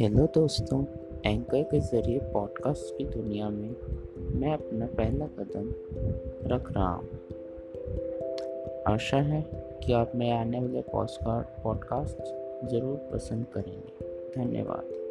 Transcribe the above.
Hello दोस्तों anchor के ज़रिए पॉडकास्ट की दुनिया में मैं अपना पहला कदम रख रहा हूँ। आशा है कि आप मेरे आने वाले पॉडकास्ट ज़रूर पसंद करेंगे। धन्यवाद।